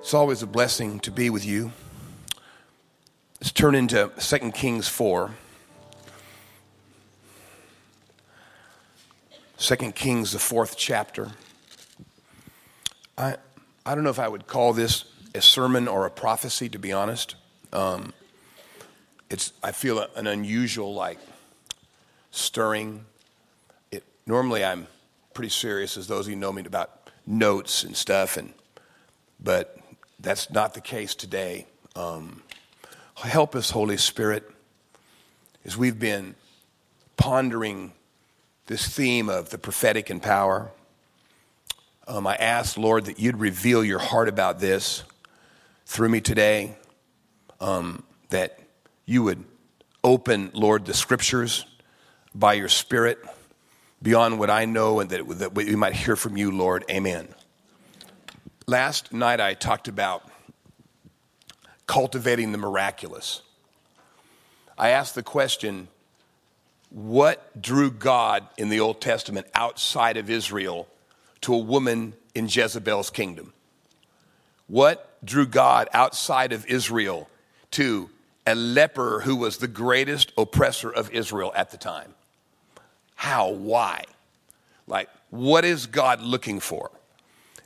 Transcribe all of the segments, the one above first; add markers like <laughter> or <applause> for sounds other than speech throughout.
It's always a blessing to be with you. Let's turn into 2 Kings 4. 2 Kings, the fourth chapter. I, I don't know if I would call this a sermon or a prophecy, to be honest. Um, it's, I feel an unusual, like, stirring. It, normally, I'm pretty serious, as those of you know me, about notes and stuff, and, but that's not the case today. Um, help us, Holy Spirit, as we've been pondering this theme of the prophetic and power. Um, I ask, Lord, that you'd reveal your heart about this through me today, um, that you would open, Lord, the scriptures by your Spirit beyond what I know and that, that we might hear from you, Lord. Amen. Last night I talked about cultivating the miraculous. I asked the question what drew God in the Old Testament outside of Israel to a woman in Jezebel's kingdom? What drew God outside of Israel to a leper who was the greatest oppressor of Israel at the time? How? Why? Like, what is God looking for?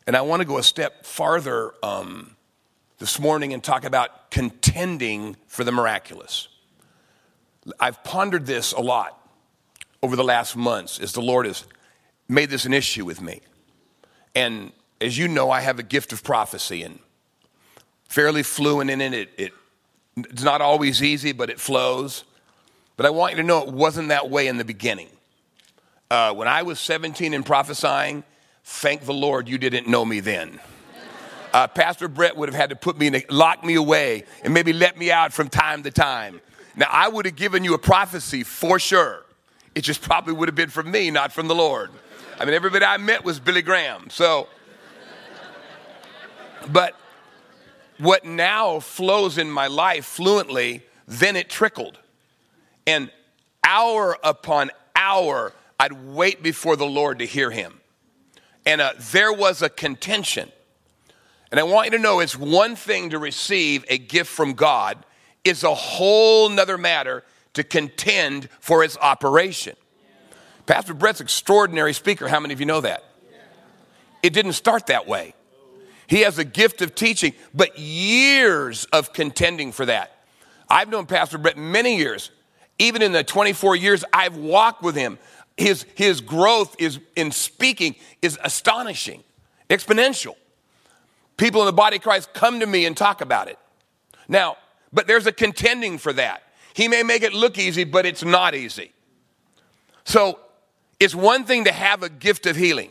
And I want to go a step farther um, this morning and talk about contending for the miraculous. I've pondered this a lot over the last months as the Lord has made this an issue with me. And as you know, I have a gift of prophecy and fairly fluent in it. it, it it's not always easy, but it flows. But I want you to know it wasn't that way in the beginning. Uh, when I was 17 and prophesying, Thank the Lord you didn't know me then. Uh, Pastor Brett would have had to put me in, a, lock me away, and maybe let me out from time to time. Now, I would have given you a prophecy for sure. It just probably would have been from me, not from the Lord. I mean, everybody I met was Billy Graham. So, but what now flows in my life fluently, then it trickled. And hour upon hour, I'd wait before the Lord to hear him and uh, there was a contention. And I want you to know it's one thing to receive a gift from God, it's a whole nother matter to contend for its operation. Pastor Brett's extraordinary speaker. How many of you know that? It didn't start that way. He has a gift of teaching, but years of contending for that. I've known Pastor Brett many years. Even in the 24 years I've walked with him, his, his growth is in speaking is astonishing, exponential. People in the body of Christ come to me and talk about it. Now, but there's a contending for that. He may make it look easy, but it's not easy. So it's one thing to have a gift of healing.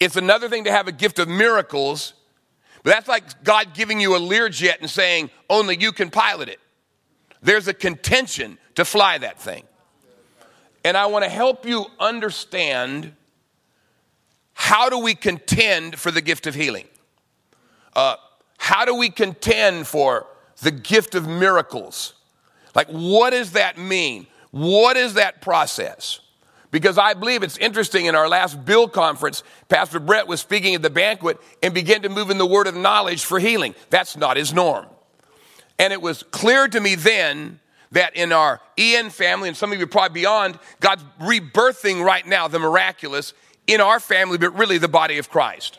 It's another thing to have a gift of miracles, but that's like God giving you a Learjet and saying, only you can pilot it. There's a contention to fly that thing. And I want to help you understand how do we contend for the gift of healing? Uh, how do we contend for the gift of miracles? Like, what does that mean? What is that process? Because I believe it's interesting in our last Bill conference, Pastor Brett was speaking at the banquet and began to move in the word of knowledge for healing. That's not his norm. And it was clear to me then that in our EN family, and some of you probably beyond, God's rebirthing right now the miraculous in our family, but really the body of Christ.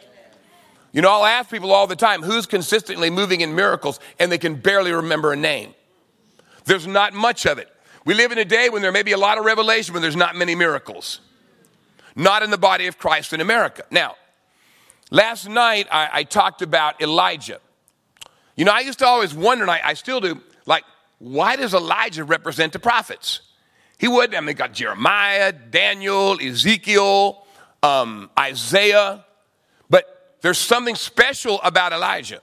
You know, I'll ask people all the time who's consistently moving in miracles and they can barely remember a name. There's not much of it. We live in a day when there may be a lot of revelation, but there's not many miracles. Not in the body of Christ in America. Now, last night I, I talked about Elijah. You know, I used to always wonder, and I, I still do, why does Elijah represent the prophets? He would, I mean, got Jeremiah, Daniel, Ezekiel, um, Isaiah, but there's something special about Elijah.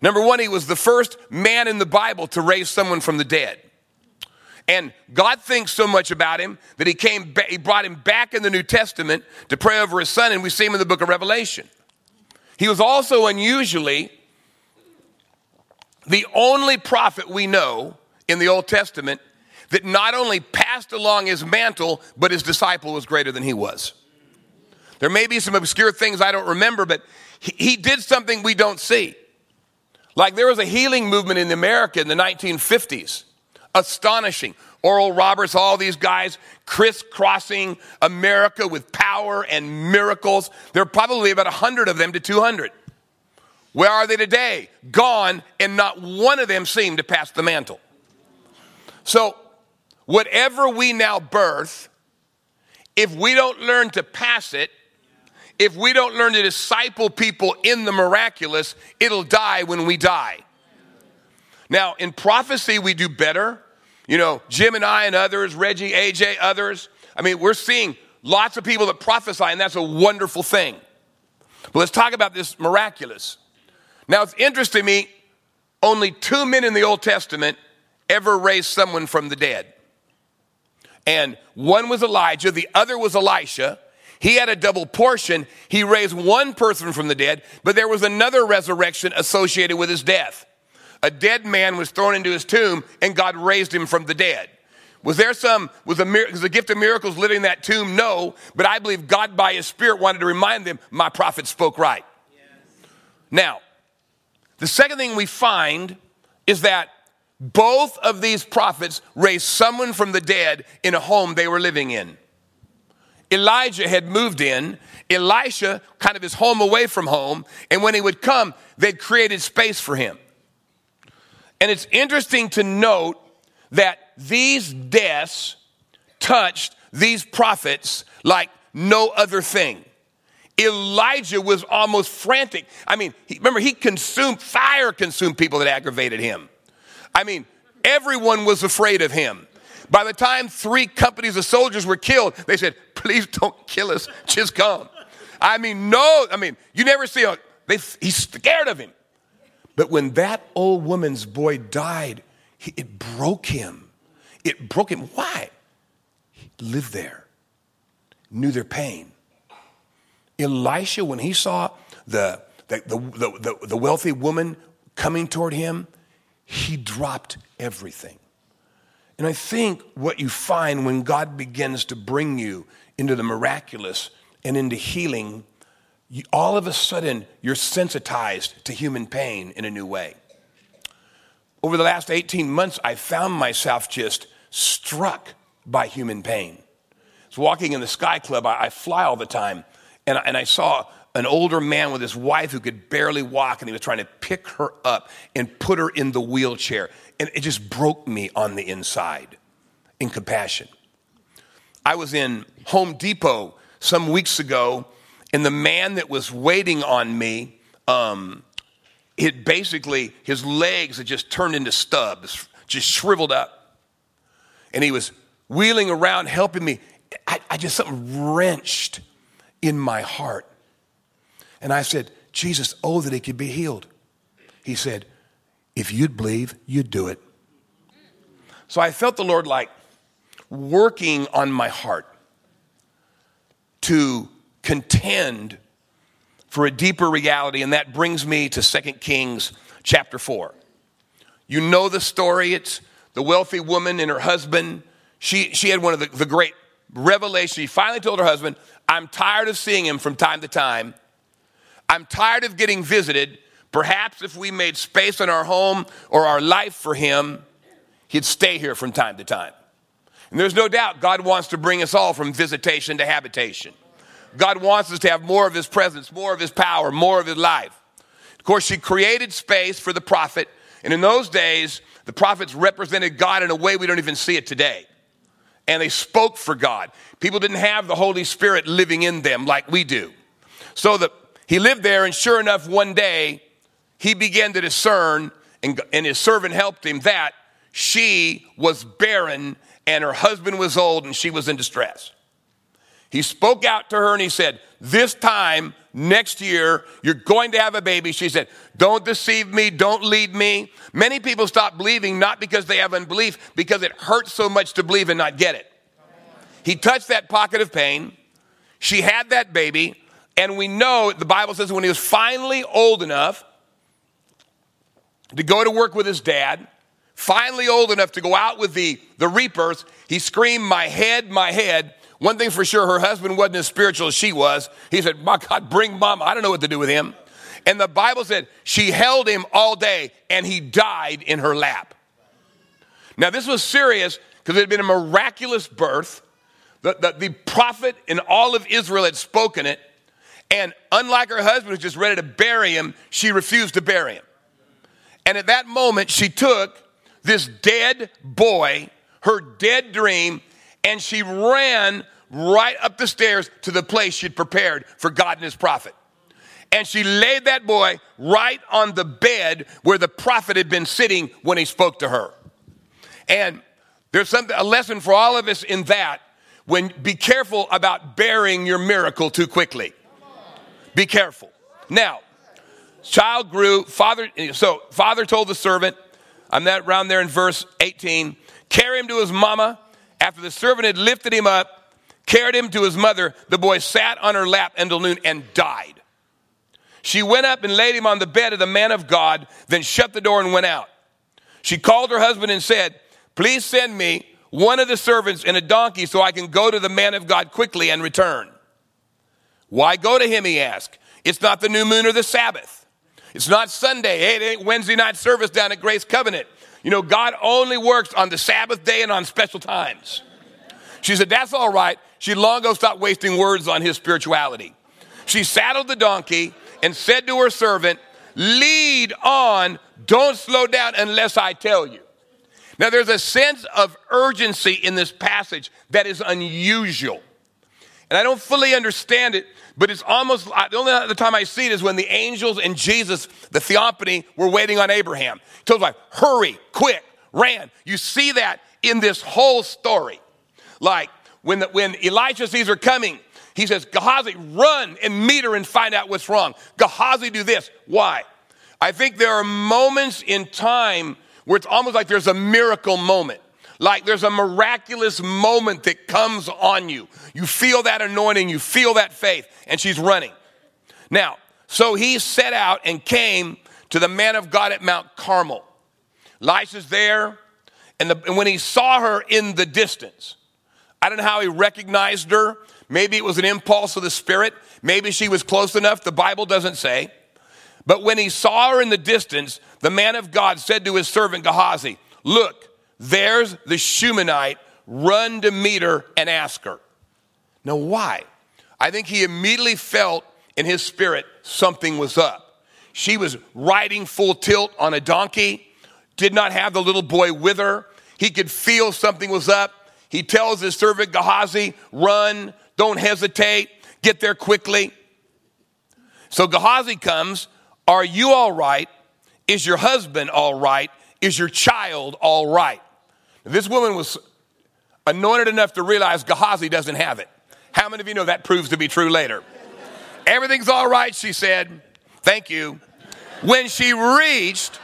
Number one, he was the first man in the Bible to raise someone from the dead. And God thinks so much about him that he came, he brought him back in the New Testament to pray over his son, and we see him in the book of Revelation. He was also unusually the only prophet we know in the Old Testament that not only passed along his mantle, but his disciple was greater than he was. There may be some obscure things I don't remember, but he, he did something we don't see. Like there was a healing movement in America in the 1950s. Astonishing. Oral Roberts, all these guys crisscrossing America with power and miracles. There are probably about 100 of them to 200. Where are they today? Gone, and not one of them seemed to pass the mantle. So, whatever we now birth, if we don't learn to pass it, if we don't learn to disciple people in the miraculous, it'll die when we die. Now, in prophecy, we do better. You know, Jim and I and others, Reggie, AJ, others. I mean, we're seeing lots of people that prophesy, and that's a wonderful thing. But let's talk about this miraculous. Now, it's interesting to me, only two men in the Old Testament ever raised someone from the dead. And one was Elijah, the other was Elisha. He had a double portion. He raised one person from the dead, but there was another resurrection associated with his death. A dead man was thrown into his tomb, and God raised him from the dead. Was there some, was, the gift of miracles living in that tomb? No, but I believe God by his Spirit wanted to remind them, my prophet spoke right. Yes. Now, the second thing we find is that both of these prophets raised someone from the dead in a home they were living in. Elijah had moved in, Elisha kind of his home away from home, and when he would come, they'd created space for him. And it's interesting to note that these deaths touched these prophets like no other thing. Elijah was almost frantic. I mean, he, remember, he consumed, fire consumed people that aggravated him. I mean, everyone was afraid of him. By the time three companies of soldiers were killed, they said, please don't kill us, just come. I mean, no, I mean, you never see a, they, he's scared of him. But when that old woman's boy died, he, it broke him. It broke him. Why? He lived there, knew their pain. Elisha, when he saw the, the, the, the, the wealthy woman coming toward him, he dropped everything. And I think what you find when God begins to bring you into the miraculous and into healing, you, all of a sudden you're sensitized to human pain in a new way. Over the last 18 months, I found myself just struck by human pain. I was walking in the Sky Club, I, I fly all the time, and, and I saw an older man with his wife who could barely walk, and he was trying to pick her up and put her in the wheelchair. And it just broke me on the inside in compassion. I was in Home Depot some weeks ago, and the man that was waiting on me, um, it basically, his legs had just turned into stubs, just shriveled up. And he was wheeling around helping me. I, I just, something wrenched in my heart. And I said, Jesus, oh, that he could be healed. He said, if you'd believe, you'd do it. So I felt the Lord like working on my heart to contend for a deeper reality, and that brings me to 2 Kings chapter 4. You know the story. It's the wealthy woman and her husband. She, she had one of the, the great revelations. She finally told her husband, I'm tired of seeing him from time to time. I'm tired of getting visited. Perhaps if we made space in our home or our life for him, he'd stay here from time to time. And there's no doubt God wants to bring us all from visitation to habitation. God wants us to have more of his presence, more of his power, more of his life. Of course, she created space for the prophet. And in those days, the prophets represented God in a way we don't even see it today. And they spoke for God. People didn't have the Holy Spirit living in them like we do. So the he lived there, and sure enough, one day he began to discern, and, and his servant helped him, that she was barren and her husband was old and she was in distress. He spoke out to her and he said, This time next year, you're going to have a baby. She said, Don't deceive me, don't lead me. Many people stop believing not because they have unbelief, because it hurts so much to believe and not get it. He touched that pocket of pain. She had that baby. And we know the Bible says when he was finally old enough to go to work with his dad, finally old enough to go out with the, the reapers, he screamed, My head, my head, One thing for sure, her husband wasn't as spiritual as she was. He said, My God, bring mom. I don't know what to do with him. And the Bible said she held him all day and he died in her lap. Now, this was serious because it had been a miraculous birth. The, the, the, prophet in all of Israel had spoken it. And unlike her husband, who was just ready to bury him, she refused to bury him. And at that moment, she took this dead boy, her dead dream, and she ran right up the stairs to the place she'd prepared for God and his prophet. And she laid that boy right on the bed where the prophet had been sitting when he spoke to her. And there's some, a lesson for all of us in that. When be careful about burying your miracle too quickly. Be careful. Now, child grew. Father, so father told the servant, I'm that around there in verse 18, carry him to his mama. After the servant had lifted him up, carried him to his mother, the boy sat on her lap until noon and died. She went up and laid him on the bed of the man of God, then shut the door and went out. She called her husband and said, Please send me one of the servants and a donkey so I can go to the man of God quickly and return. Why go to him? He asked. It's not the new moon or the Sabbath. It's not Sunday. Hey, it ain't Wednesday night service down at Grace Covenant. You know, God only works on the Sabbath day and on special times. She said, That's all right. She long ago stopped wasting words on his spirituality. She saddled the donkey and said to her servant, Lead on, don't slow down unless I tell you. Now, there's a sense of urgency in this passage that is unusual. And I don't fully understand it, but it's almost the only other time I see it is when the angels and Jesus, the theophany, were waiting on Abraham. He told his wife, hurry, quick, ran. You see that in this whole story. Like when, the, when Elijah sees her coming, he says, Gehazi, run and meet her and find out what's wrong. Gehazi, do this. Why? I think there are moments in time where it's almost like there's a miracle moment. Like there's a miraculous moment that comes on you. You feel that anointing, you feel that faith, and she's running. Now, so he set out and came to the man of God at Mount Carmel. Elisha's there, and, the, and when he saw her in the distance, I don't know how he recognized her. Maybe it was an impulse of the Spirit. Maybe she was close enough. The Bible doesn't say. But when he saw her in the distance, the man of God said to his servant Gehazi, Look, there's the Shunammite. Run to meet her and ask her. Now, why? I think he immediately felt in his spirit something was up. She was riding full tilt on a donkey, did not have the little boy with her. He could feel something was up. He tells his servant Gehazi, Run, don't hesitate, get there quickly. So Gehazi comes, Are you all right? Is your husband all right? Is your child all right? This woman was anointed enough to realize Gehazi doesn't have it. How many of you know that proves to be true later? Everything's all right, she said. Thank you. When she reached,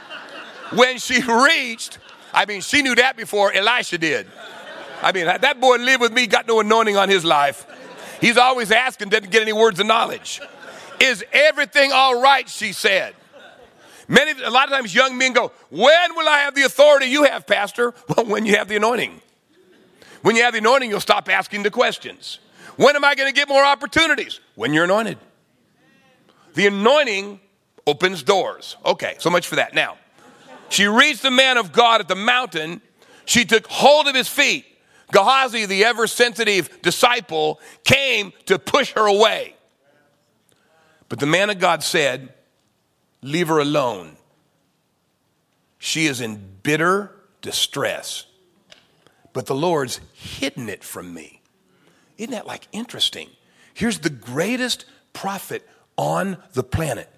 when she reached, I mean, she knew that before Elisha did. I mean, that boy lived with me, got no anointing on his life. He's always asking, doesn't get any words of knowledge. Is everything all right? She said. Many, a lot of times young men go, When will I have the authority you have, Pastor? <laughs> Well, when you have the anointing. When you have the anointing, you'll stop asking the questions. When am I going to get more opportunities? When you're anointed. The anointing opens doors. Okay, so much for that. Now, she reached the man of God at the mountain. She took hold of his feet. Gehazi, the ever sensitive disciple, came to push her away. But the man of God said, Leave her alone. She is in bitter distress. But the Lord's hidden it from me. Isn't that like interesting? Here's the greatest prophet on the planet.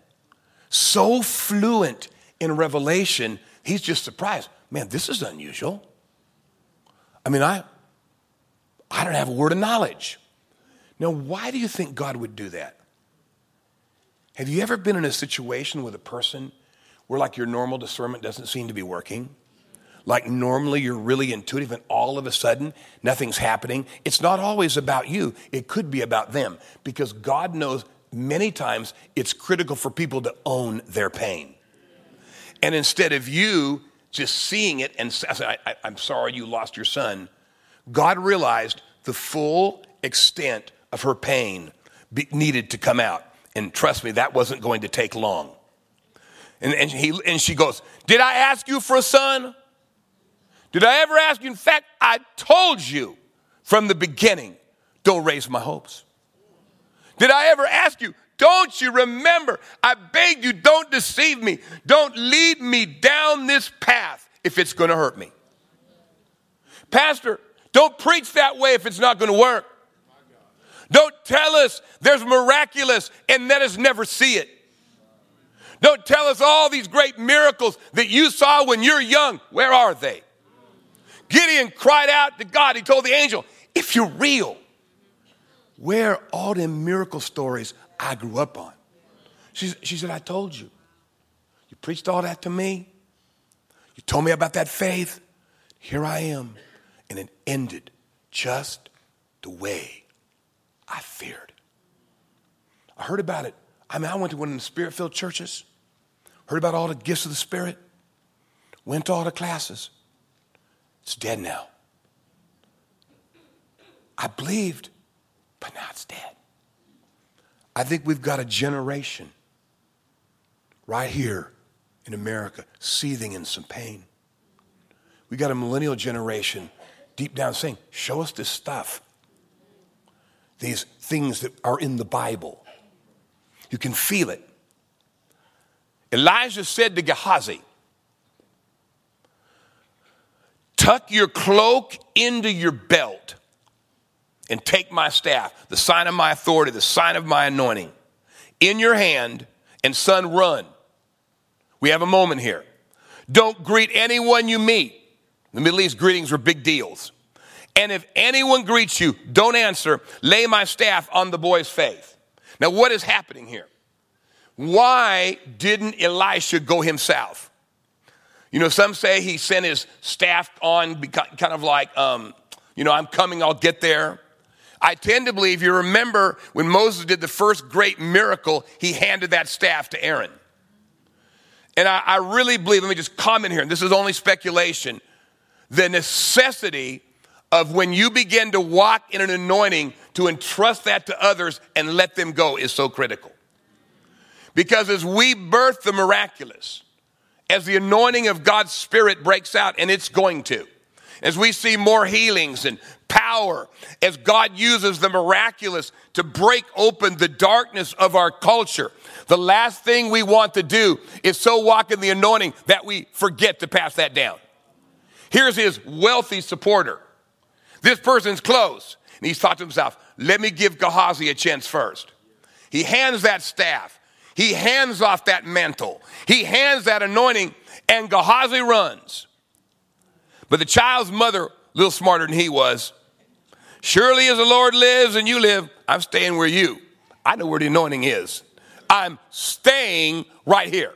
So fluent in revelation, he's just surprised. Man, this is unusual. I mean, I I don't have a word of knowledge. Now, why do you think God would do that? Have you ever been in a situation with a person where, like, your normal discernment doesn't seem to be working? Like, normally you're really intuitive, and all of a sudden, nothing's happening. It's not always about you, it could be about them because God knows many times it's critical for people to own their pain. And instead of you just seeing it and saying, I, am sorry you lost your son, God realized the full extent of her pain needed to come out. And trust me, that wasn't going to take long. And, and, he, and she goes, Did I ask you for a son? Did I ever ask you? In fact, I told you from the beginning, don't raise my hopes. Did I ever ask you? Don't you remember? I begged you, don't deceive me. Don't lead me down this path if it's going to hurt me. Pastor, don't preach that way if it's not going to work. Don't tell us there's miraculous and let us never see it. Don't tell us all these great miracles that you saw when you're young. Where are they? Gideon cried out to God. He told the angel, If you're real, where all them miracle stories I grew up on? She, she said, I told you. You preached all that to me. You told me about that faith. Here I am and it ended just the way I feared. I heard about it. I mean, I went to one of the spirit filled churches, heard about all the gifts of the Spirit, went to all the classes. It's dead now. I believed, but now it's dead. I think we've got a generation right here in America seething in some pain. We got a millennial generation deep down saying, Show us this stuff. These things that are in the Bible. You can feel it. Elijah said to Gehazi, Tuck your cloak into your belt and take my staff, the sign of my authority, the sign of my anointing, in your hand, and son, run. We have a moment here. Don't greet anyone you meet. In the Middle East, greetings were big deals. And if anyone greets you, don't answer. Lay my staff on the boy's face. Now, what is happening here? Why didn't Elisha go himself? You know, some say he sent his staff on, kind of like, um, you know, I'm coming, I'll get there. I tend to believe, you remember when Moses did the first great miracle, he handed that staff to Aaron. And I, I really believe, let me just comment here, and this is only speculation the necessity of when you begin to walk in an anointing to entrust that to others and let them go is so critical. Because as we birth the miraculous, as the anointing of God's Spirit breaks out, and it's going to, as we see more healings and power, as God uses the miraculous to break open the darkness of our culture, the last thing we want to do is so walk in the anointing that we forget to pass that down. Here's his wealthy supporter. This person's close. And he's thought to himself, let me give Gehazi a chance first. He hands that staff. He hands off that mantle. He hands that anointing, and Gehazi runs. But the child's mother, a little smarter than he was, surely as the Lord lives and you live, I'm staying where you. I know where the anointing is. I'm staying right here.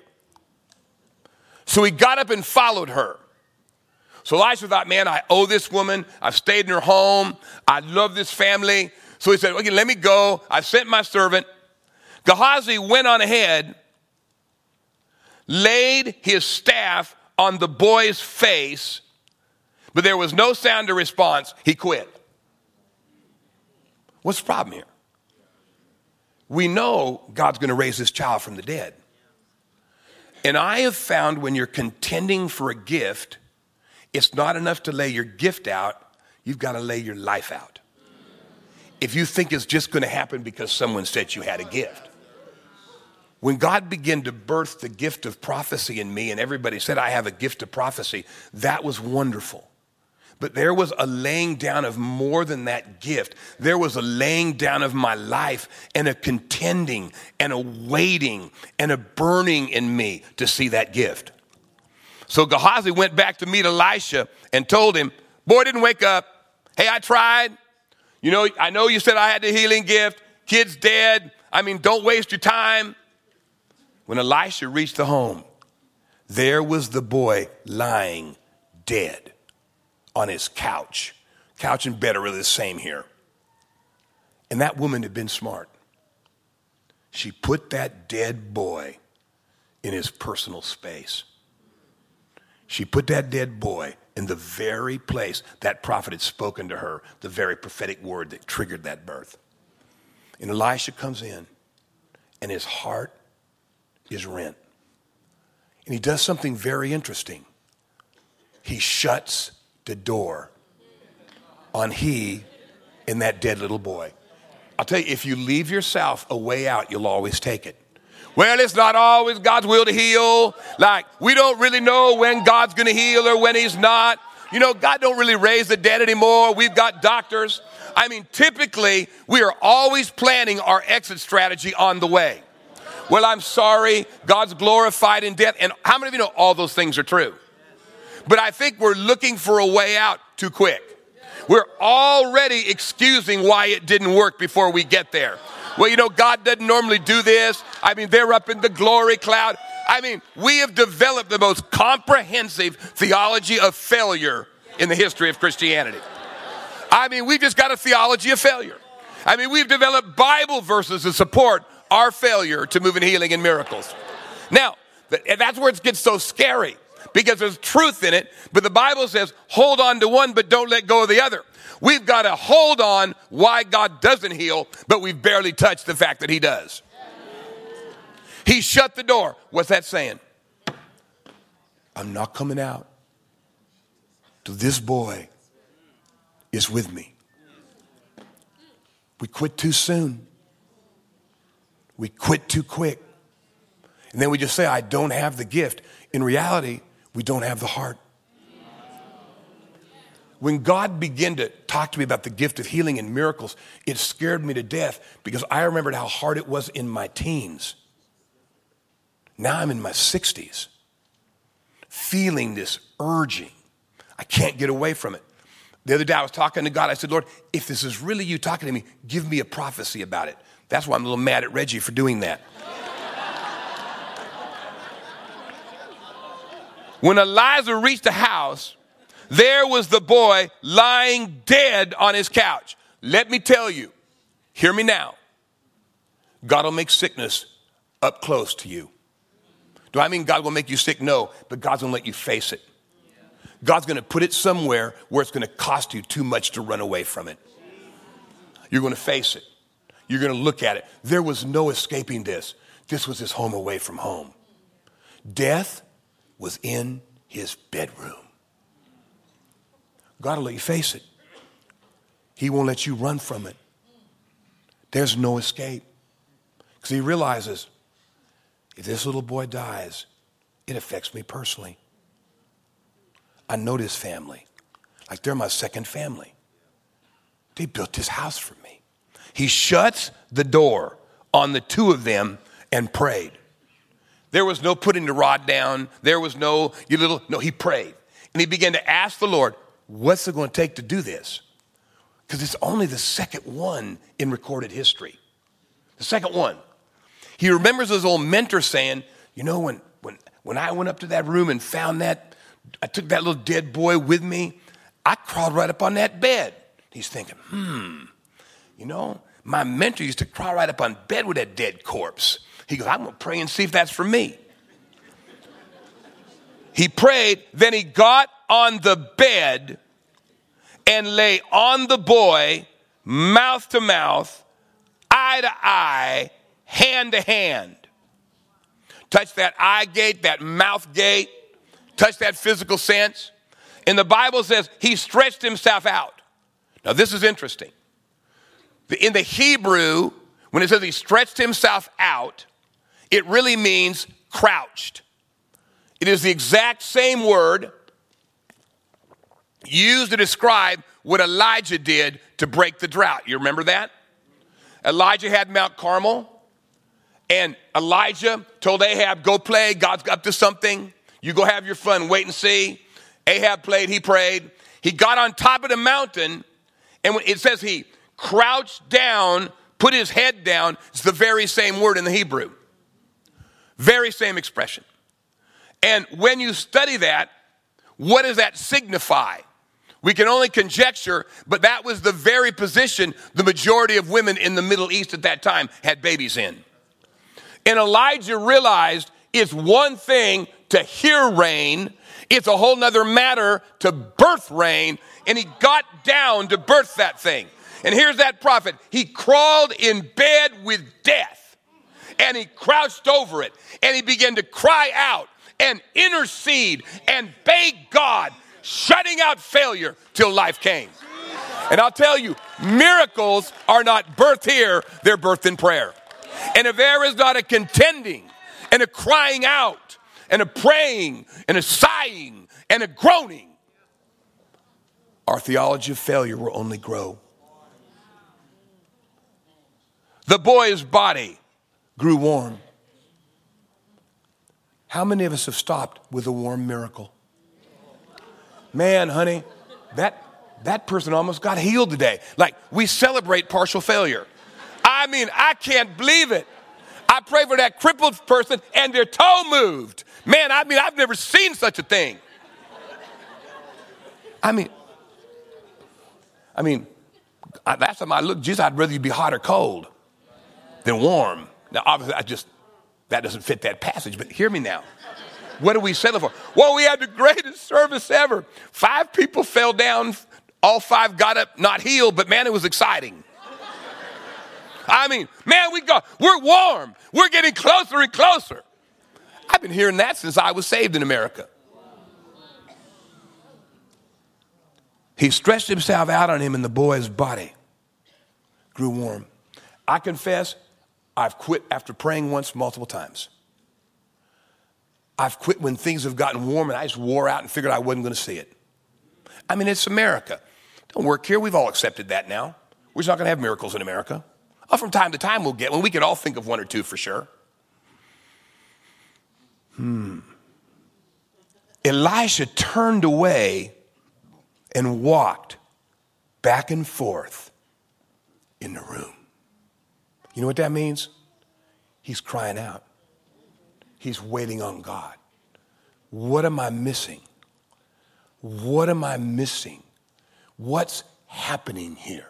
So he got up and followed her. So Elisha thought, man, I owe this woman. I've stayed in her home. I love this family. So he said, okay, let me go. I sent my servant. Gehazi went on ahead, laid his staff on the boy's face, but there was no sound or response. He quit. What's the problem here? We know God's going to raise this child from the dead. And I have found when you're contending for a gift, it's not enough to lay your gift out, you've got to lay your life out. If you think it's just going to happen because someone said you had a gift. When God began to birth the gift of prophecy in me, and everybody said, I have a gift of prophecy, that was wonderful. But there was a laying down of more than that gift. There was a laying down of my life and a contending and a waiting and a burning in me to see that gift. So Gehazi went back to meet Elisha and told him, Boy didn't wake up. Hey, I tried. You know, I know you said I had the healing gift. Kid's dead. I mean, don't waste your time. When Elisha reached the home, there was the boy lying dead on his couch. Couch and bed are really the same here. And that woman had been smart. She put that dead boy in his personal space. She put that dead boy in the very place that prophet had spoken to her, the very prophetic word that triggered that birth. And Elisha comes in, and his heart is rent. And he does something very interesting. He shuts the door on he and that dead little boy. I'll tell you, if you leave yourself a way out, you'll always take it. Well, it's not always God's will to heal. Like, we don't really know when God's going to heal or when He's not. You know, God don't really raise the dead anymore. We've got doctors. I mean, typically, we are always planning our exit strategy on the way. Well, I'm sorry, God's glorified in death. And how many of you know all those things are true? But I think we're looking for a way out too quick. We're already excusing why it didn't work before we get there. Well, you know, God doesn't normally do this. I mean, they're up in the glory cloud. I mean, we have developed the most comprehensive theology of failure in the history of Christianity. I mean, we've just got a theology of failure. I mean, we've developed Bible verses to support our failure to move in healing and miracles. Now, that's where it gets so scary because there's truth in it, but the Bible says hold on to one, but don't let go of the other. We've got to hold on why God doesn't heal, but we've barely touched the fact that He does. He shut the door. What's that saying? I'm not coming out till this boy is with me. We quit too soon. We quit too quick. And then we just say, I don't have the gift. In reality, we don't have the heart. When God began to talk to me about the gift of healing and miracles, it scared me to death because I remembered how hard it was in my teens. Now I'm in my 60s, feeling this urging. I can't get away from it. The other day I was talking to God. I said, Lord, if this is really you talking to me, give me a prophecy about it. That's why I'm a little mad at Reggie for doing that. when Elisha reached the house, there was the boy lying dead on his couch. Let me tell you, hear me now. God will make sickness up close to you. Do I mean God will make you sick? No, but God's gonna let you face it. God's gonna put it somewhere where it's gonna cost you too much to run away from it. You're gonna face it. You're gonna look at it. There was no escaping this. This was his home away from home. Death was in his bedroom. God will let you face it. He won't let you run from it. There's no escape. Because he realizes if this little boy dies, it affects me personally. I know this family. Like they're my second family. They built this house for me. He shuts the door on the two of them and prayed. There was no putting the rod down. There was no, you little, no, he prayed. And he began to ask the Lord, what's it going to take to do this? Because it's only the second one in recorded history. The second one. He remembers his old mentor saying, You know, when, when, when I went up to that room and found that, I took that little dead boy with me, I crawled right up on that bed. He's thinking, Hmm, you know, my mentor used to crawl right up on bed with that dead corpse. He goes, I'm going to pray and see if that's for me. He prayed, then he got on the bed and lay on the boy, mouth to mouth, eye to eye, hand to hand. Touch that eye gate, that mouth gate, touch that physical sense. And the Bible says he stretched himself out. Now, this is interesting. In the Hebrew, when it says he stretched himself out, it really means crouched. It is the exact same word used to describe what Elijah did to break the drought. You remember that? Elijah had Mount Carmel, and Elijah told Ahab, Go play, God's up to something. You go have your fun, wait and see. Ahab played, he prayed. He got on top of the mountain, and it says he crouched down, put his head down. It's the very same word in the Hebrew. Very same expression. And when you study that, what does that signify? We can only conjecture, but that was the very position the majority of women in the Middle East at that time had babies in. And Elijah realized it's one thing to hear rain, It's a whole nother matter to birth rain, and he got down to birth that thing. And here's that prophet. He crawled in bed with death, and he crouched over it, and he began to cry out and intercede and beg God, shutting out failure till life came. And I'll tell you, miracles are not birthed here, they're birthed in prayer. And if there is not a contending and a crying out and a praying and a sighing and a groaning, our theology of failure will only grow. The boy's body grew warm. How many of us have stopped with a warm miracle? Man, honey, that, that person almost got healed today. Like, we celebrate partial failure. I mean, I can't believe it. I pray for that crippled person and their toe moved. Man, I mean, I've never seen such a thing. I mean, I mean, that's how I look. Jesus, I'd rather you be hot or cold than warm. Now, obviously, I just that doesn't fit that passage, but hear me now. What do we settle for? Well, we had the greatest service ever. Five people fell down, all five got up, not healed, but man, it was exciting. I mean, man, we got we're warm. We're getting closer and closer. I've been hearing that since I was saved in America. He stretched himself out on him, and the boy's body grew warm. I confess, I've quit after praying once multiple times. I've quit when things have gotten warm and I just wore out and figured I wasn't going to see it. I mean, it's America. Don't work here. We've all accepted that now. We're just not going to have miracles in America. Oh, from time to time we'll get one. We could all think of one or two for sure. Hmm. Elisha turned away and walked back and forth in the room. You know what that means? He's crying out. He's waiting on God. What am I missing? What am I missing? What's happening here?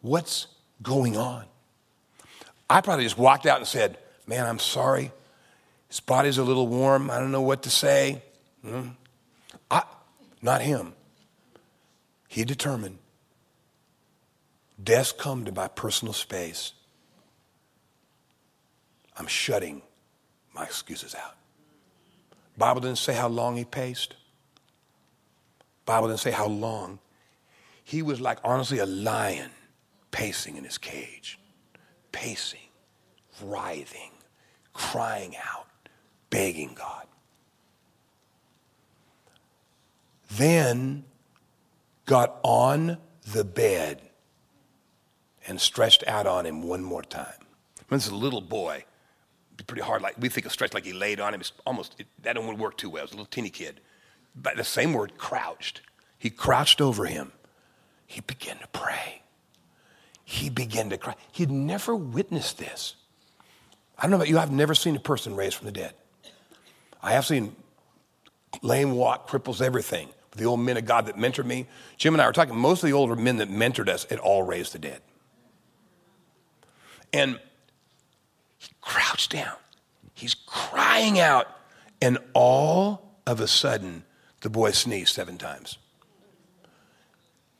What's going on? I probably just walked out and said, Man, I'm sorry. His body's a little warm. I don't know what to say. Hmm. I, not him. He determined Death's come to my personal space. I'm shutting my excuse is out. Bible didn't say how long he paced. Bible didn't say how long. He was like honestly a lion pacing in his cage, pacing, writhing, crying out, begging God. Then got on the bed and stretched out on him one more time. This little boy pretty hard. Like we think of stretch like he laid on him. It's almost it, that didn't work too well. It was a little teeny kid. But the same word, crouched. He crouched over him. He began to pray. He began to cry. He'd never witnessed this. I don't know about you. I've never seen a person raised from the dead. I have seen lame walk, cripples, everything. The old men of God that mentored me. Jim and I were talking. Most of the older men that mentored us had all raised the dead. And crouched down. He's crying out. And all of a sudden, the boy sneezed seven times.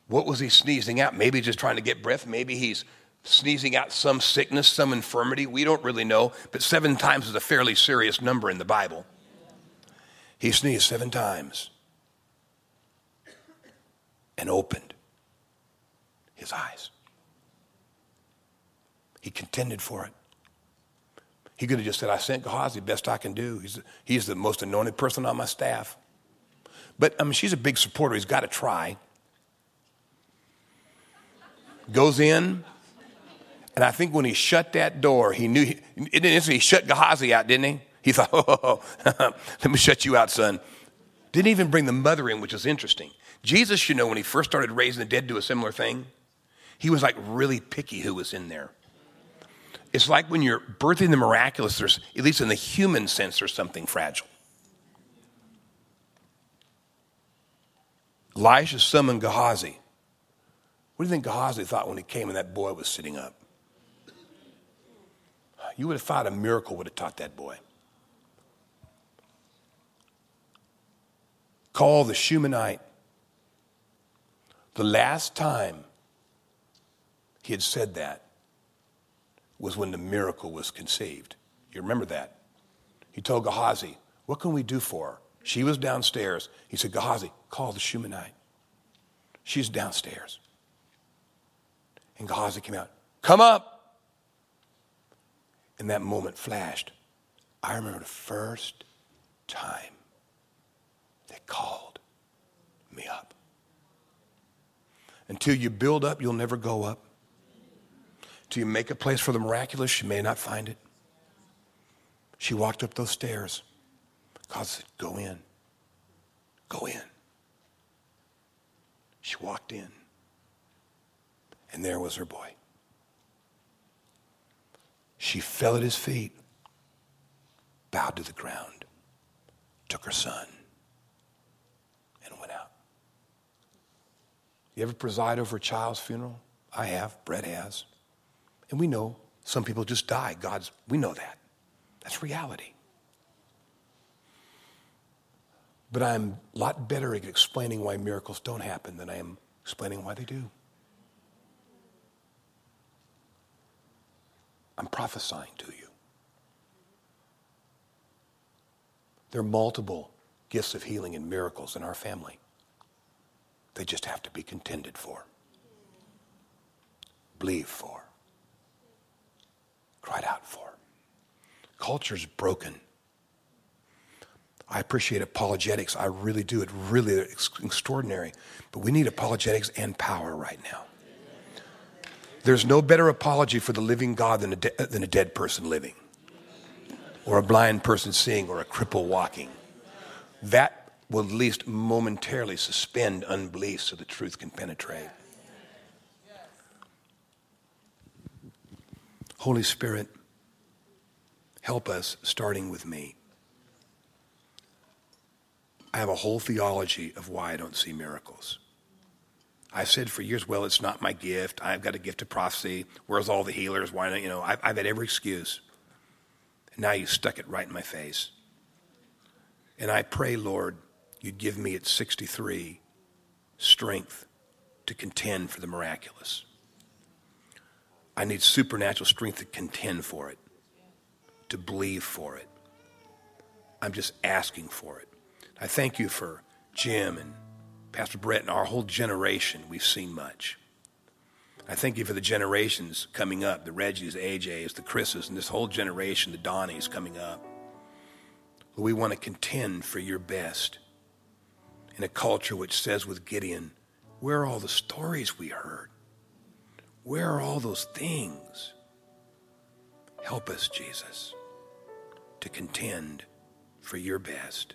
What was he sneezing out? Maybe just trying to get breath. Maybe he's sneezing out some sickness, some infirmity. We don't really know. But seven times is a fairly serious number in the Bible. He sneezed seven times and opened his eyes. He contended for it. He could have just said, I sent Gehazi, best I can do. He's, he's the most anointed person on my staff. But I mean, she's a big supporter. He's got to try. Goes in, and I think when he shut that door, he knew, he, he shut Gehazi out, didn't he? He thought, oh, <laughs> let me shut you out, son. Didn't even bring the mother in, which is interesting. Jesus, you know, when he first started raising the dead, do a similar thing. He was like really picky who was in there. It's like when you're birthing the miraculous, there's, at least in the human sense, there's something fragile. Elisha summoned Gehazi. What do you think Gehazi thought when he came and that boy was sitting up? You would have thought a miracle would have taught that boy. Call the Shunammite. The last time he had said that was when the miracle was conceived. You remember that? He told Gehazi, What can we do for her? She was downstairs. He said, Gehazi, call the Shunammite. She's downstairs. And Gehazi came out, Come up. And that moment flashed. I remember the first time they called me up. Until you build up, you'll never go up. Till you make a place for the miraculous, She may not find it. She walked up those stairs. God said, Go in. Go in. She walked in. And there was her boy. She fell at his feet, bowed to the ground, took her son, and went out. You ever preside over a child's funeral? I have. Brett has. And we know some people just die. God's, we know that. That's reality. But I'm a lot better at explaining why miracles don't happen than I am explaining why they do. I'm prophesying to you. There are multiple gifts of healing and miracles in our family. They just have to be contended for, believe for, cried out for. Culture's broken. I appreciate apologetics. I really do. It really extraordinary. But we need apologetics and power right now. There's no better apology for the living God than a, de- than a dead person living, or a blind person seeing, or a cripple walking. That will at least momentarily suspend unbelief so the truth can penetrate. Holy Spirit, help us starting with me. I have a whole theology of why I don't see miracles. I've said for years, well, it's not my gift. I've got a gift of prophecy. Where's all the healers? Why not? You know, I've, I've had every excuse. And now you stuck it right in my face. And I pray, Lord, you'd give me at 63 strength to contend for the miraculous. I need supernatural strength to contend for it, to believe for it. I'm just asking for it. I thank you for Jim and Pastor Brett and our whole generation. We've seen much. I thank you for the generations coming up the Reggies, the AJs, the Chris's, and this whole generation, the Donnies coming up. We want to contend for your best in a culture which says with Gideon, Where are all the stories we heard? Where are all those things? Help us, Jesus, to contend for your best.